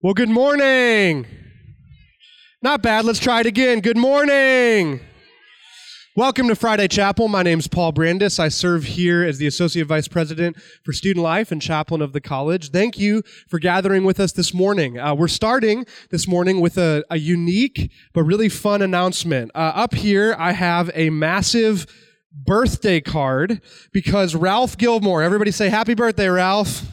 Well, good morning. Not bad. Let's try it again. Good morning. Welcome to Friday Chapel. My name is Paul Brandis. I serve here as the Associate Vice President for Student Life and Chaplain of the College. Thank you for gathering with us this morning. Uh, we're starting this morning with a, a unique but really fun announcement. Uh, up here, I have a massive birthday card because Ralph Gilmore, everybody say happy birthday, Ralph.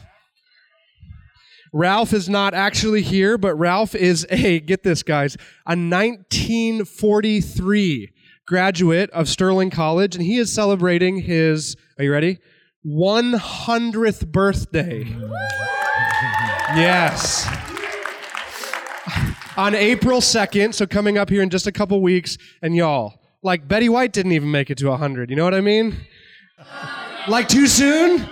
Ralph is not actually here, but Ralph is a, get this guys, a 1943 graduate of Sterling College, and he is celebrating his, are you ready? 100th birthday. yes. On April 2nd, so coming up here in just a couple weeks, and y'all, like Betty White didn't even make it to 100. You know what I mean? Like too soon?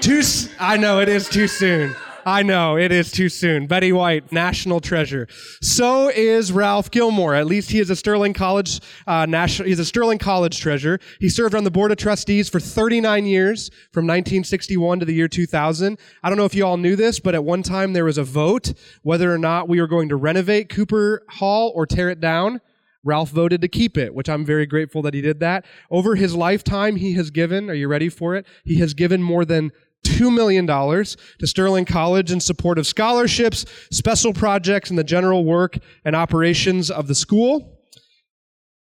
Too I know it is too soon. I know it is too soon. Betty White, national treasure. So is Ralph Gilmore. At least he is a Sterling College uh, national. He's a Sterling College treasure. He served on the board of trustees for 39 years, from 1961 to the year 2000. I don't know if you all knew this, but at one time there was a vote whether or not we were going to renovate Cooper Hall or tear it down. Ralph voted to keep it, which I'm very grateful that he did that. Over his lifetime, he has given, are you ready for it? He has given more than $2 million to Sterling College in support of scholarships, special projects, and the general work and operations of the school.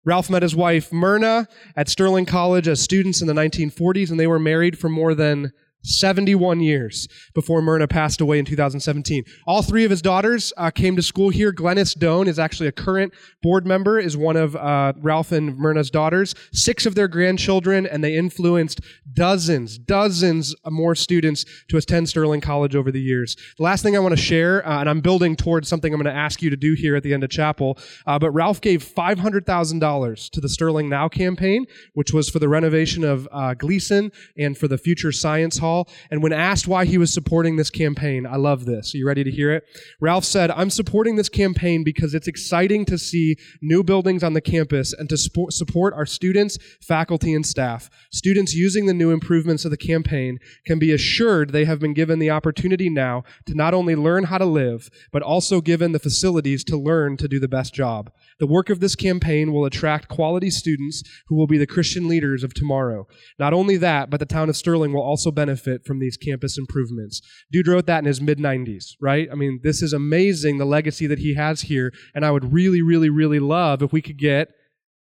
Ralph met his wife, Myrna, at Sterling College as students in the 1940s, and they were married for more than 71 years before Myrna passed away in 2017. All three of his daughters uh, came to school here. Glennis Doan is actually a current board member, is one of uh, Ralph and Myrna's daughters. Six of their grandchildren, and they influenced dozens, dozens more students to attend Sterling College over the years. The last thing I want to share, uh, and I'm building towards something I'm going to ask you to do here at the end of chapel, uh, but Ralph gave $500,000 to the Sterling Now campaign, which was for the renovation of uh, Gleason and for the future science hall. And when asked why he was supporting this campaign, I love this. Are you ready to hear it? Ralph said, I'm supporting this campaign because it's exciting to see new buildings on the campus and to support our students, faculty, and staff. Students using the new improvements of the campaign can be assured they have been given the opportunity now to not only learn how to live, but also given the facilities to learn to do the best job. The work of this campaign will attract quality students who will be the Christian leaders of tomorrow. Not only that, but the town of Sterling will also benefit from these campus improvements. Dude wrote that in his mid 90s, right? I mean, this is amazing, the legacy that he has here. And I would really, really, really love if we could get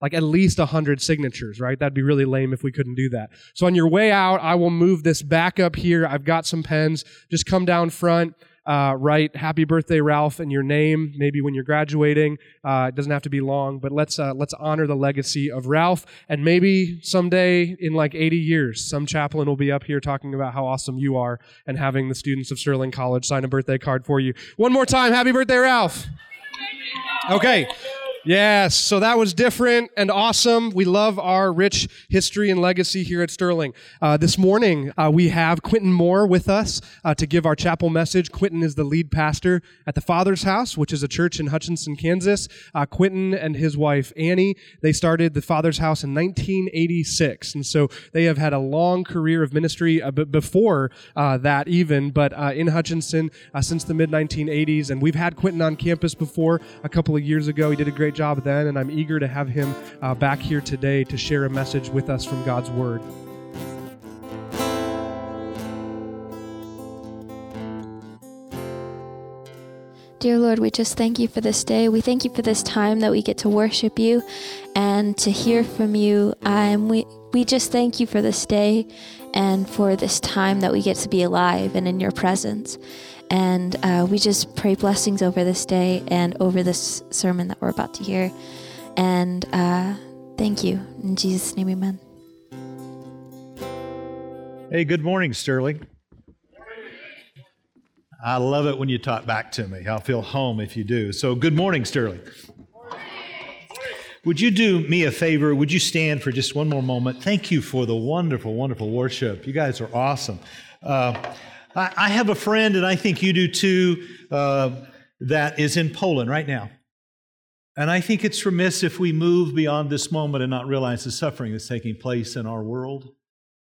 like at least 100 signatures, right? That'd be really lame if we couldn't do that. So on your way out, I will move this back up here. I've got some pens. Just come down front uh, write "Happy Birthday, Ralph" and your name. Maybe when you're graduating, uh, it doesn't have to be long, but let's uh, let's honor the legacy of Ralph. And maybe someday, in like 80 years, some chaplain will be up here talking about how awesome you are and having the students of Sterling College sign a birthday card for you. One more time, Happy Birthday, Ralph! Okay. Yes, so that was different and awesome. We love our rich history and legacy here at Sterling. Uh, this morning, uh, we have Quentin Moore with us uh, to give our chapel message. Quentin is the lead pastor at the Father's House, which is a church in Hutchinson, Kansas. Uh, Quentin and his wife, Annie, they started the Father's House in 1986. And so they have had a long career of ministry uh, before uh, that, even, but in Hutchinson since the mid 1980s. And we've had Quentin on campus before a couple of years ago. He did a great job then, and I'm eager to have him uh, back here today to share a message with us from God's Word. Dear Lord, we just thank you for this day. We thank you for this time that we get to worship you and to hear from you. Um, we, we just thank you for this day and for this time that we get to be alive and in your presence. And uh, we just pray blessings over this day and over this sermon that we're about to hear. And uh, thank you. In Jesus' name, amen. Hey, good morning, Sterling. I love it when you talk back to me. I'll feel home if you do. So, good morning, Sterling. Would you do me a favor? Would you stand for just one more moment? Thank you for the wonderful, wonderful worship. You guys are awesome. Uh, I, I, have a friend, and I think you do too, uh, that is in Poland right now. And I think it's remiss if we move beyond this moment and not realize the suffering that's taking place in our world.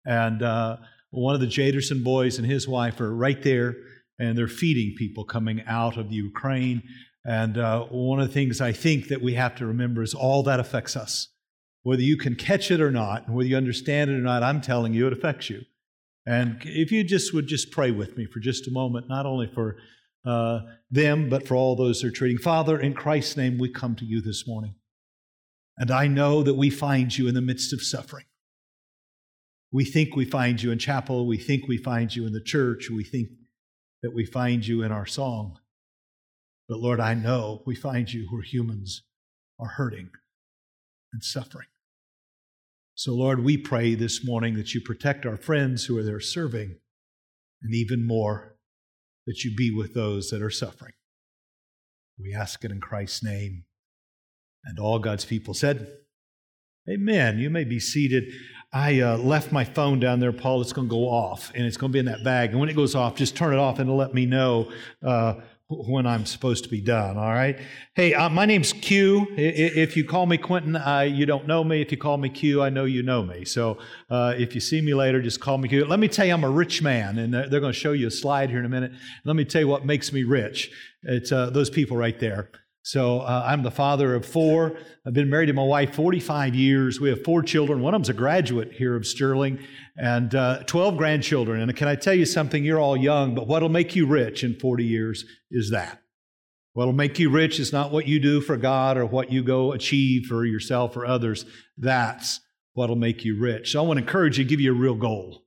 And uh, one of the Jaderson boys and his wife are right there and they're feeding people coming out of Ukraine. And uh, one of the things I think that we have to remember is all that affects us. Whether you can catch it or not, and whether you understand it or not, I'm telling you, it affects you. And if you just would just pray with me for just a moment, not only for uh, them, but for all those who are treating. Father, in Christ's name, we come to you this morning. And I know that we find you in the midst of suffering. We think we find you in chapel. We think we find you in the church. We think that we find you in our song. But Lord, I know we find you where humans are hurting and suffering. So, Lord, we pray this morning that you protect our friends who are there serving, and even more, that you be with those that are suffering. We ask it in Christ's name. And all God's people said, Amen. You may be seated. I uh, left my phone down there, Paul. It's going to go off, and it's going to be in that bag. And when it goes off, just turn it off and let me know uh, when I'm supposed to be done. All right. Hey, uh, my name's Q. If you call me Quentin, uh, you don't know me. If you call me Q, I know you know me. So uh, if you see me later, just call me Q. Let me tell you, I'm a rich man, and they're going to show you a slide here in a minute. Let me tell you what makes me rich. It's uh, those people right there. So uh, I'm the father of four. I've been married to my wife 45 years. We have four children. One of them's a graduate here of Sterling, and uh, 12 grandchildren. And can I tell you something? You're all young, but what'll make you rich in 40 years is that. What'll make you rich is not what you do for God or what you go achieve for yourself or others. That's what'll make you rich. So I want to encourage you, give you a real goal.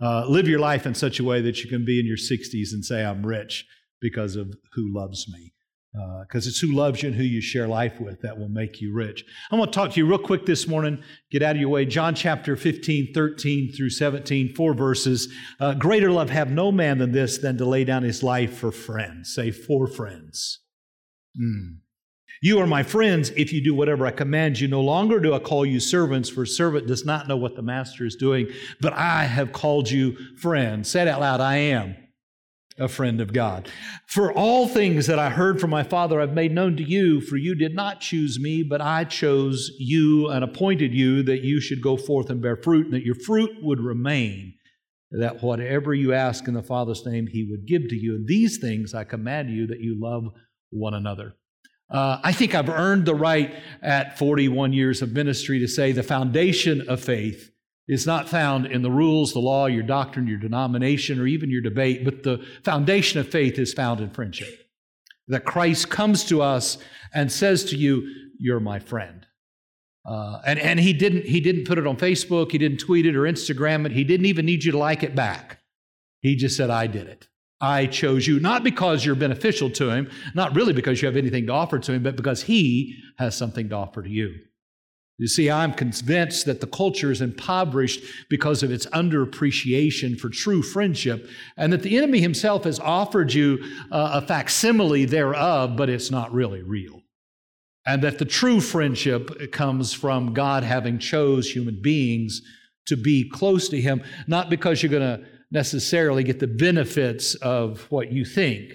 Uh, live your life in such a way that you can be in your 60s and say, I'm rich because of who loves me because uh, it's who loves you and who you share life with that will make you rich. I want to talk to you real quick this morning. Get out of your way. John chapter 15, 13 through 17, four verses. Uh, Greater love have no man than this, than to lay down his life for friends. Say, for friends. Mm. You are my friends if you do whatever I command you. No longer do I call you servants, for a servant does not know what the master is doing, but I have called you friends. Say it out loud I am a friend of God. For all things that I heard from my Father, I've made known to you, for you did not choose me, but I chose you and appointed you that you should go forth and bear fruit, and that your fruit would remain, that whatever you ask in the Father's name, he would give to you. And these things I command you that you love one another. Uh, I think I've earned the right at 41 years of ministry to say the foundation of faith is not found in the rules, the law, your doctrine, your denomination, or even your debate, but the foundation of faith is found in friendship. That Christ comes to us and says to you, You're my friend. Uh, and and he, didn't, he didn't put it on Facebook, he didn't tweet it or Instagram it, he didn't even need you to like it back. He just said, I did it. I chose you, not because you're beneficial to him, not really because you have anything to offer to him, but because he has something to offer to you. You see, I'm convinced that the culture is impoverished because of its underappreciation for true friendship, and that the enemy himself has offered you uh, a facsimile thereof, but it's not really real. And that the true friendship comes from God having chose human beings to be close to Him, not because you're going to necessarily get the benefits of what you think,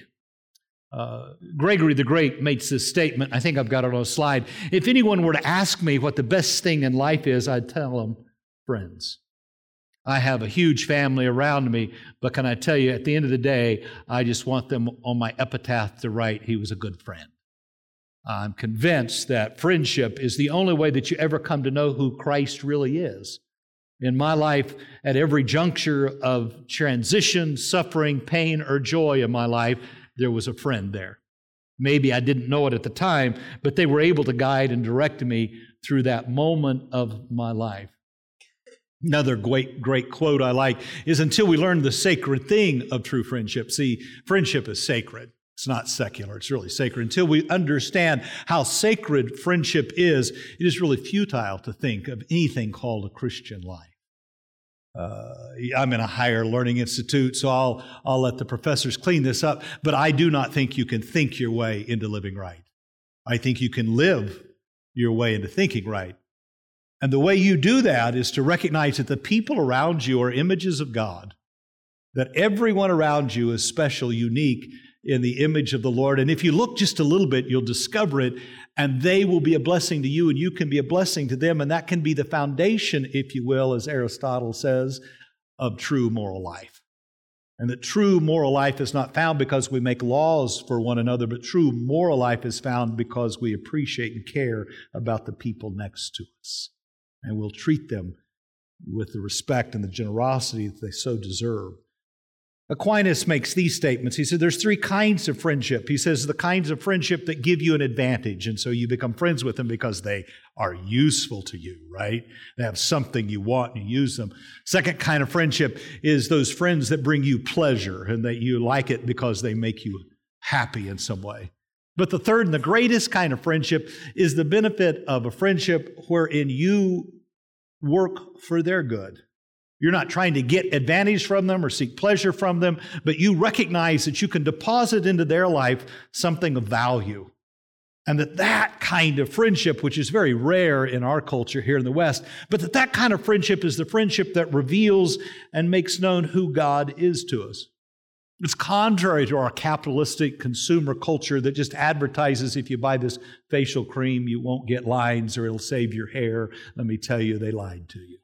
uh, Gregory the Great makes this statement. I think I've got it on a slide. If anyone were to ask me what the best thing in life is, I'd tell them friends. I have a huge family around me, but can I tell you, at the end of the day, I just want them on my epitaph to write, he was a good friend. I'm convinced that friendship is the only way that you ever come to know who Christ really is. In my life, at every juncture of transition, suffering, pain, or joy in my life, there was a friend there. Maybe I didn't know it at the time, but they were able to guide and direct me through that moment of my life. Another great, great quote I like is until we learn the sacred thing of true friendship. See, friendship is sacred. It's not secular, it's really sacred. Until we understand how sacred friendship is, it is really futile to think of anything called a Christian life. Uh, I'm in a higher learning institute, so I'll, I'll let the professors clean this up. But I do not think you can think your way into living right. I think you can live your way into thinking right. And the way you do that is to recognize that the people around you are images of God, that everyone around you is special, unique in the image of the Lord. And if you look just a little bit, you'll discover it and they will be a blessing to you, and you can be a blessing to them. And that can be the foundation, if you will, as Aristotle says, of true moral life. And that true moral life is not found because we make laws for one another, but true moral life is found because we appreciate and care about the people next to us. And we'll treat them with the respect and the generosity that they so deserve. Aquinas makes these statements. He said there's three kinds of friendship. He says the kinds of friendship that give you an advantage, and so you become friends with them because they are useful to you, right? They have something you want and you use them. Second kind of friendship is those friends that bring you pleasure and that you like it because they make you happy in some way. But the third and the greatest kind of friendship is the benefit of a friendship wherein you work for their good. You're not trying to get advantage from them or seek pleasure from them, but you recognize that you can deposit into their life something of value. And that that kind of friendship, which is very rare in our culture here in the West, but that that kind of friendship is the friendship that reveals and makes known who God is to us. It's contrary to our capitalistic consumer culture that just advertises if you buy this facial cream, you won't get lines or it'll save your hair. Let me tell you, they lied to you.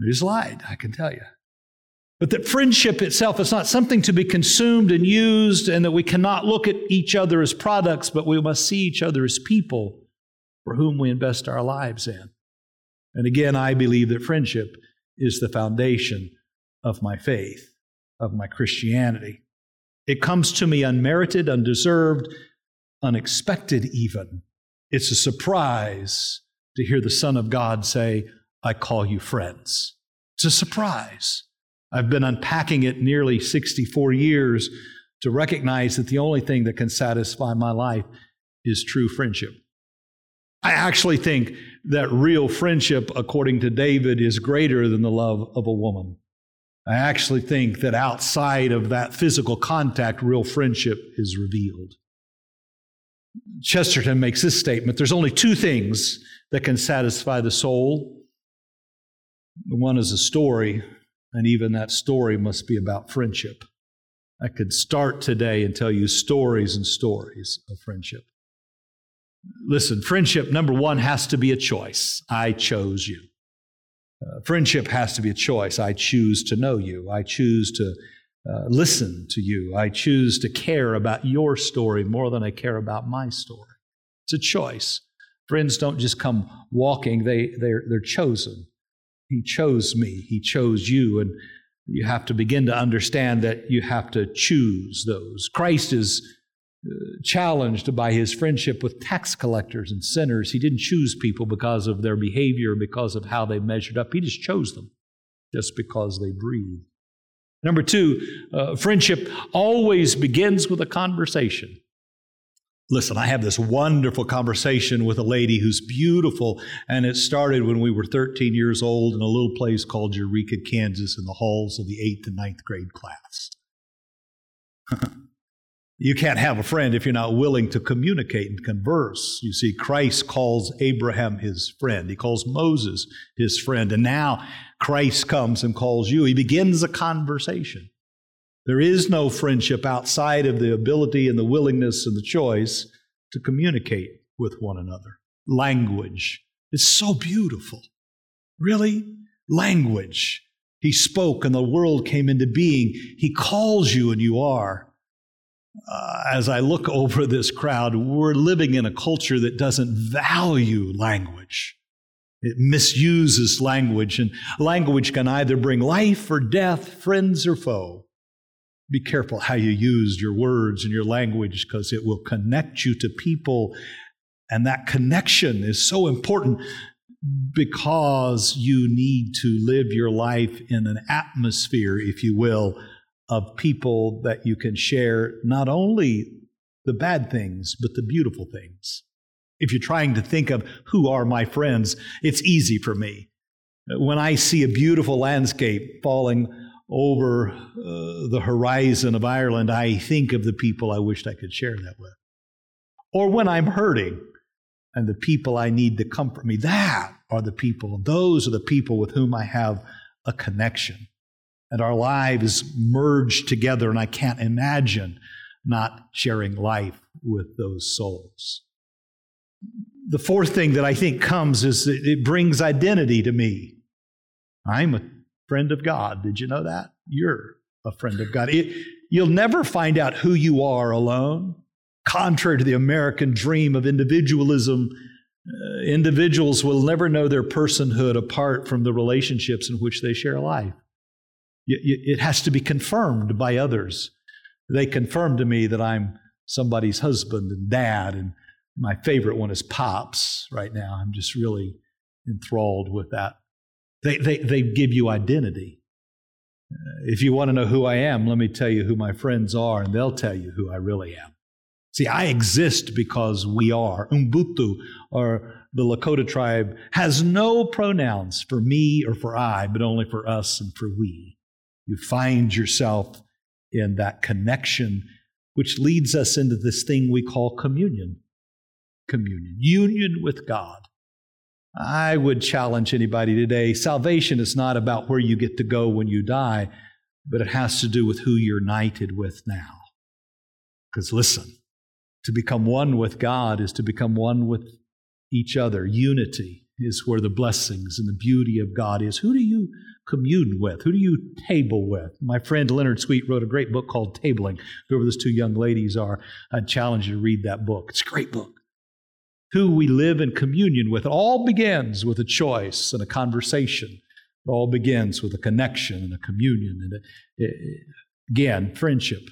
They just lied, I can tell you. But that friendship itself is not something to be consumed and used, and that we cannot look at each other as products, but we must see each other as people for whom we invest our lives in. And again, I believe that friendship is the foundation of my faith, of my Christianity. It comes to me unmerited, undeserved, unexpected, even. It's a surprise to hear the Son of God say, I call you friends. It's a surprise. I've been unpacking it nearly 64 years to recognize that the only thing that can satisfy my life is true friendship. I actually think that real friendship, according to David, is greater than the love of a woman. I actually think that outside of that physical contact, real friendship is revealed. Chesterton makes this statement there's only two things that can satisfy the soul one is a story, and even that story must be about friendship. I could start today and tell you stories and stories of friendship. Listen, friendship, number one, has to be a choice. I chose you. Uh, friendship has to be a choice. I choose to know you. I choose to uh, listen to you. I choose to care about your story more than I care about my story. It's a choice. Friends don't just come walking, they, they're, they're chosen. He chose me, He chose you, and you have to begin to understand that you have to choose those. Christ is uh, challenged by his friendship with tax collectors and sinners. He didn't choose people because of their behavior, because of how they measured up. He just chose them just because they breathed. Number two, uh, friendship always begins with a conversation. Listen, I have this wonderful conversation with a lady who's beautiful, and it started when we were 13 years old in a little place called Eureka, Kansas, in the halls of the eighth and ninth grade class. you can't have a friend if you're not willing to communicate and converse. You see, Christ calls Abraham his friend, he calls Moses his friend, and now Christ comes and calls you. He begins a conversation. There is no friendship outside of the ability and the willingness and the choice to communicate with one another. Language is so beautiful. Really? Language. He spoke and the world came into being. He calls you and you are. Uh, as I look over this crowd, we're living in a culture that doesn't value language. It misuses language, and language can either bring life or death, friends or foe. Be careful how you use your words and your language because it will connect you to people. And that connection is so important because you need to live your life in an atmosphere, if you will, of people that you can share not only the bad things, but the beautiful things. If you're trying to think of who are my friends, it's easy for me. When I see a beautiful landscape falling over uh, the horizon of Ireland, I think of the people I wished I could share that with. Or when I'm hurting and the people I need to comfort me, that are the people, those are the people with whom I have a connection. And our lives merge together, and I can't imagine not sharing life with those souls. The fourth thing that I think comes is it brings identity to me. I'm a friend of God. Did you know that? You're a friend of God. It, you'll never find out who you are alone. Contrary to the American dream of individualism, uh, individuals will never know their personhood apart from the relationships in which they share life. It has to be confirmed by others. They confirm to me that I'm somebody's husband and dad, and my favorite one is Pops right now. I'm just really enthralled with that. They, they, they give you identity. Uh, if you want to know who I am, let me tell you who my friends are, and they'll tell you who I really am. See, I exist because we are. Ubuntu, or the Lakota tribe, has no pronouns for me or for I, but only for us and for we. You find yourself in that connection, which leads us into this thing we call communion. Communion, union with God. I would challenge anybody today salvation is not about where you get to go when you die, but it has to do with who you're united with now. Because listen, to become one with God is to become one with each other. Unity is where the blessings and the beauty of God is. Who do you commune with? Who do you table with? My friend Leonard Sweet wrote a great book called Tabling. Whoever those two young ladies are, I'd challenge you to read that book. It's a great book who we live in communion with. It all begins with a choice and a conversation. It all begins with a connection and a communion. And a, a, again, friendship.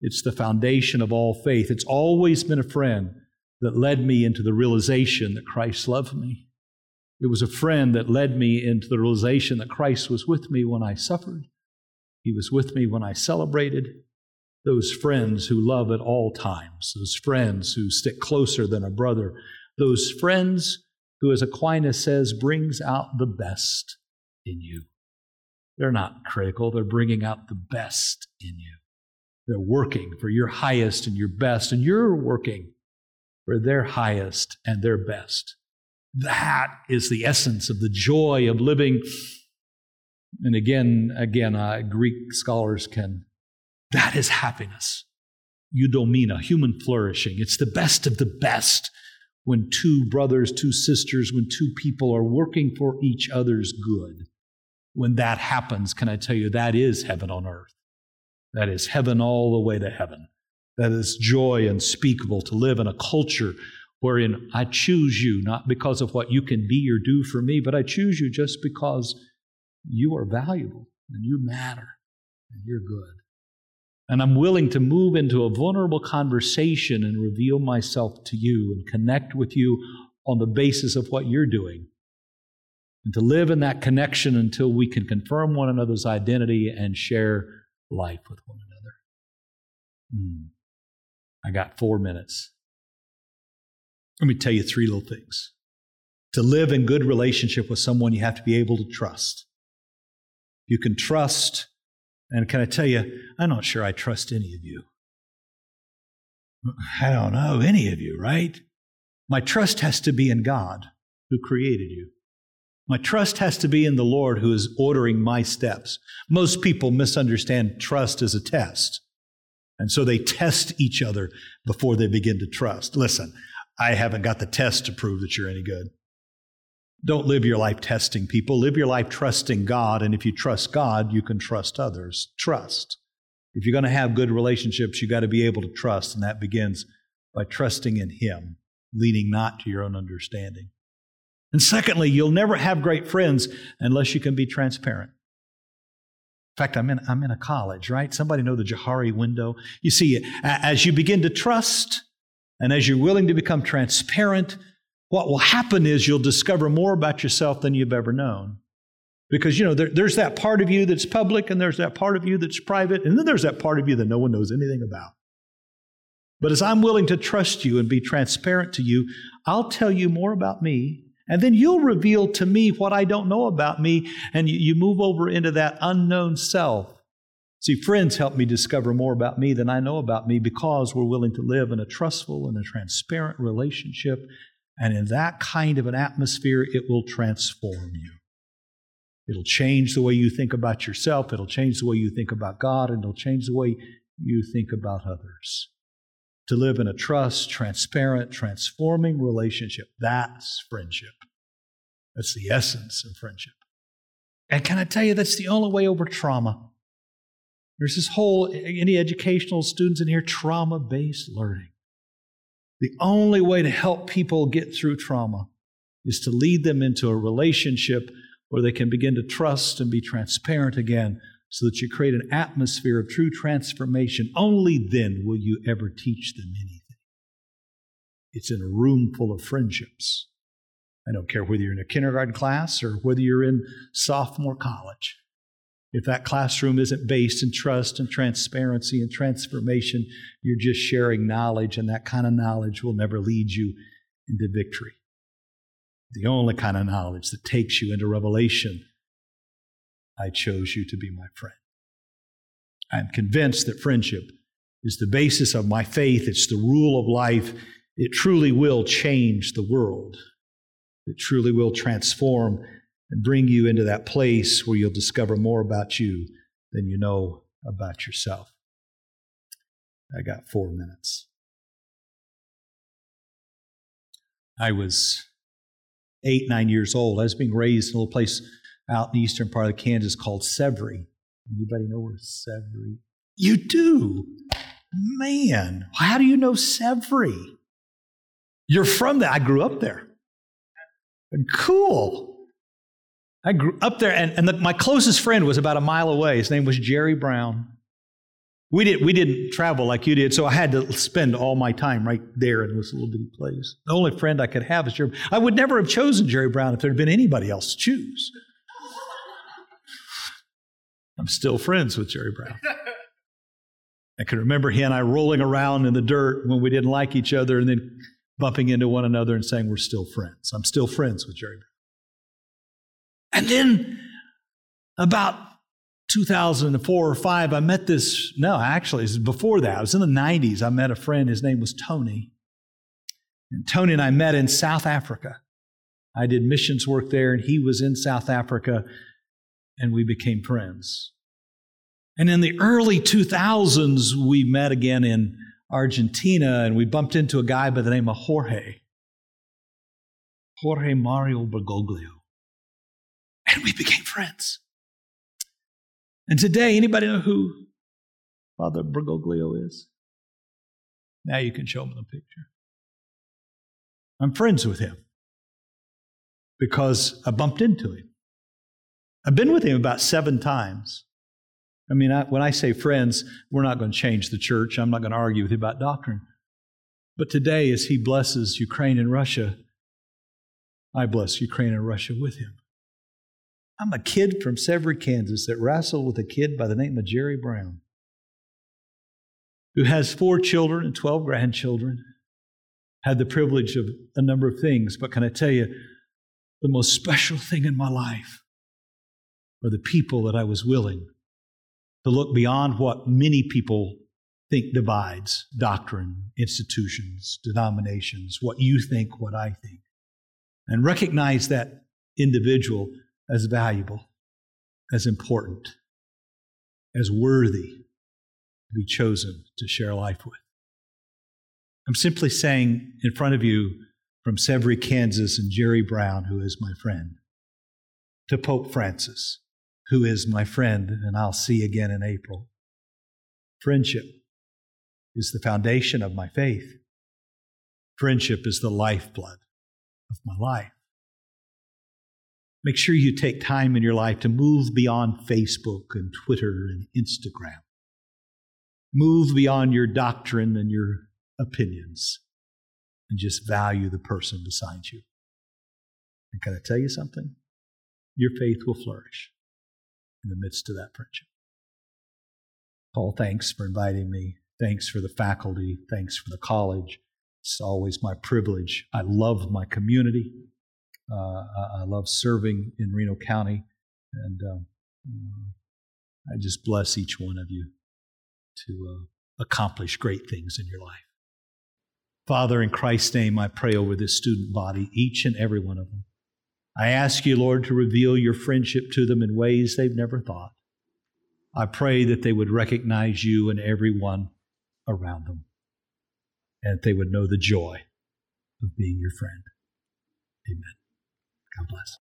It's the foundation of all faith. It's always been a friend that led me into the realization that Christ loved me. It was a friend that led me into the realization that Christ was with me when I suffered. He was with me when I celebrated those friends who love at all times, those friends who stick closer than a brother, those friends who, as Aquinas says, brings out the best in you. They're not critical, they're bringing out the best in you. They're working for your highest and your best, and you're working for their highest and their best. That is the essence of the joy of living. And again, again, uh, Greek scholars can that is happiness. Eudaimonia, human flourishing. It's the best of the best when two brothers, two sisters, when two people are working for each other's good. When that happens, can I tell you, that is heaven on earth. That is heaven all the way to heaven. That is joy unspeakable to live in a culture wherein I choose you not because of what you can be or do for me, but I choose you just because you are valuable and you matter and you're good. And I'm willing to move into a vulnerable conversation and reveal myself to you and connect with you on the basis of what you're doing. And to live in that connection until we can confirm one another's identity and share life with one another. Hmm. I got four minutes. Let me tell you three little things. To live in good relationship with someone, you have to be able to trust. You can trust and can I tell you, I'm not sure I trust any of you. I don't know any of you, right? My trust has to be in God who created you. My trust has to be in the Lord who is ordering my steps. Most people misunderstand trust as a test. And so they test each other before they begin to trust. Listen, I haven't got the test to prove that you're any good. Don't live your life testing people. Live your life trusting God. And if you trust God, you can trust others. Trust. If you're going to have good relationships, you got to be able to trust. And that begins by trusting in Him, leaning not to your own understanding. And secondly, you'll never have great friends unless you can be transparent. In fact, I'm in, I'm in a college, right? Somebody know the Johari window? You see, as you begin to trust and as you're willing to become transparent, what will happen is you'll discover more about yourself than you've ever known. Because, you know, there, there's that part of you that's public, and there's that part of you that's private, and then there's that part of you that no one knows anything about. But as I'm willing to trust you and be transparent to you, I'll tell you more about me, and then you'll reveal to me what I don't know about me, and you, you move over into that unknown self. See, friends help me discover more about me than I know about me because we're willing to live in a trustful and a transparent relationship and in that kind of an atmosphere, it will transform you. It'll change the way you think about yourself, it'll change the way you think about God, and it'll change the way you think about others. To live in a trust, transparent, transforming relationship, that's friendship. That's the essence of friendship. And can I tell you, that's the only way over trauma. There's this whole, any educational students in here, trauma based learning. The only way to help people get through trauma is to lead them into a relationship where they can begin to trust and be transparent again so that you create an atmosphere of true transformation. Only then will you ever teach them anything. It's in a room full of friendships. I don't care whether you're in a kindergarten class or whether you're in sophomore college. If that classroom isn't based in trust and transparency and transformation, you're just sharing knowledge, and that kind of knowledge will never lead you into victory. The only kind of knowledge that takes you into revelation I chose you to be my friend. I am convinced that friendship is the basis of my faith. It's the rule of life. It truly will change the world. It truly will transform and bring you into that place where you'll discover more about you than you know about yourself. I got four minutes. I was eight, nine years old. I was being raised in a little place out in the eastern part of Kansas called Severy. Anybody know where Severy? You do? Man, how do you know Severy? You're from there. I grew up there. Cool. I grew up there, and, and the, my closest friend was about a mile away. His name was Jerry Brown. We, did, we didn't travel like you did, so I had to spend all my time right there in this little bitty place. The only friend I could have is Jerry. I would never have chosen Jerry Brown if there had been anybody else to choose. I'm still friends with Jerry Brown. I can remember he and I rolling around in the dirt when we didn't like each other and then bumping into one another and saying we're still friends. I'm still friends with Jerry Brown. And then about 2004 or 5, I met this, no, actually, it was before that. It was in the 90s. I met a friend. His name was Tony. And Tony and I met in South Africa. I did missions work there, and he was in South Africa and we became friends. And in the early 2000s, we met again in Argentina and we bumped into a guy by the name of Jorge. Jorge Mario Bergoglio. And we became friends. And today, anybody know who Father Bergoglio is? Now you can show them the picture. I'm friends with him because I bumped into him. I've been with him about seven times. I mean, I, when I say friends, we're not going to change the church. I'm not going to argue with you about doctrine. But today, as he blesses Ukraine and Russia, I bless Ukraine and Russia with him. I'm a kid from Severy, Kansas that wrestled with a kid by the name of Jerry Brown, who has four children and 12 grandchildren, had the privilege of a number of things. But can I tell you, the most special thing in my life or the people that I was willing to look beyond what many people think divides doctrine, institutions, denominations, what you think, what I think, and recognize that individual as valuable, as important, as worthy to be chosen to share life with. I'm simply saying in front of you from Severy, Kansas, and Jerry Brown, who is my friend, to Pope Francis who is my friend, and I'll see again in April. Friendship is the foundation of my faith. Friendship is the lifeblood of my life. Make sure you take time in your life to move beyond Facebook and Twitter and Instagram. Move beyond your doctrine and your opinions and just value the person beside you. And can I tell you something? Your faith will flourish in the midst of that friendship. Paul, thanks for inviting me. Thanks for the faculty. Thanks for the college. It's always my privilege. I love my community. Uh, I love serving in Reno County. And um, I just bless each one of you to uh, accomplish great things in your life. Father, in Christ's name, I pray over this student body, each and every one of them. I ask you, Lord, to reveal your friendship to them in ways they've never thought. I pray that they would recognize you and everyone around them, and that they would know the joy of being your friend. Amen. God bless.